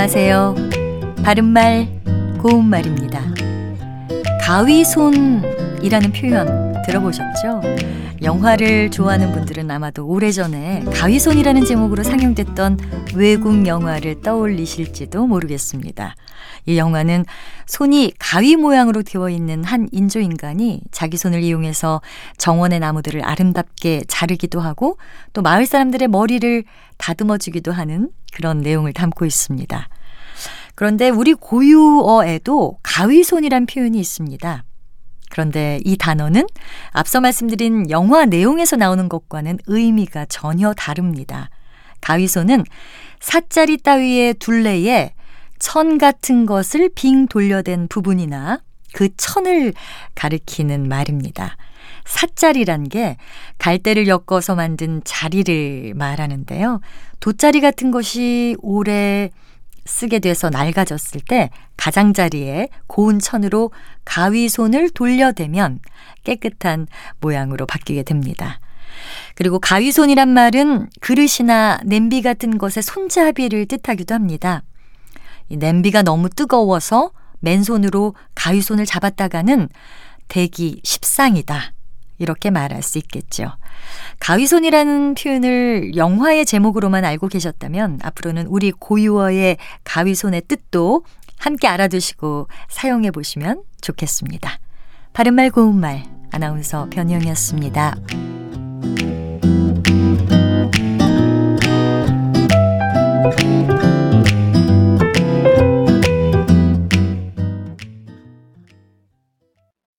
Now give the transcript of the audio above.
안녕하세요. 바른말, 고운말입니다. 가위손이라는 표현 들어보셨죠? 영화를 좋아하는 분들은 아마도 오래전에 가위손이라는 제목으로 상영됐던 외국 영화를 떠올리실지도 모르겠습니다. 이 영화는 손이 가위 모양으로 되어 있는 한 인조인간이 자기 손을 이용해서 정원의 나무들을 아름답게 자르기도 하고 또 마을 사람들의 머리를 다듬어 주기도 하는 그런 내용을 담고 있습니다. 그런데 우리 고유어에도 가위손이란 표현이 있습니다. 그런데 이 단어는 앞서 말씀드린 영화 내용에서 나오는 것과는 의미가 전혀 다릅니다. 가위손은 사짜리 따위의 둘레에 천 같은 것을 빙 돌려댄 부분이나 그 천을 가리키는 말입니다. 사짜리란 게 갈대를 엮어서 만든 자리를 말하는데요. 돗자리 같은 것이 오래 쓰게 돼서 낡아졌을 때 가장자리에 고운 천으로 가위 손을 돌려대면 깨끗한 모양으로 바뀌게 됩니다. 그리고 가위손이란 말은 그릇이나 냄비 같은 것의 손잡이를 뜻하기도 합니다. 이 냄비가 너무 뜨거워서 맨손으로 가위손을 잡았다가는 대기 십상이다. 이렇게 말할 수 있겠죠. 가위손이라는 표현을 영화의 제목으로만 알고 계셨다면 앞으로는 우리 고유어의 가위손의 뜻도 함께 알아두시고 사용해 보시면 좋겠습니다. 바른말 고운말 아나운서 변희영이었습니다.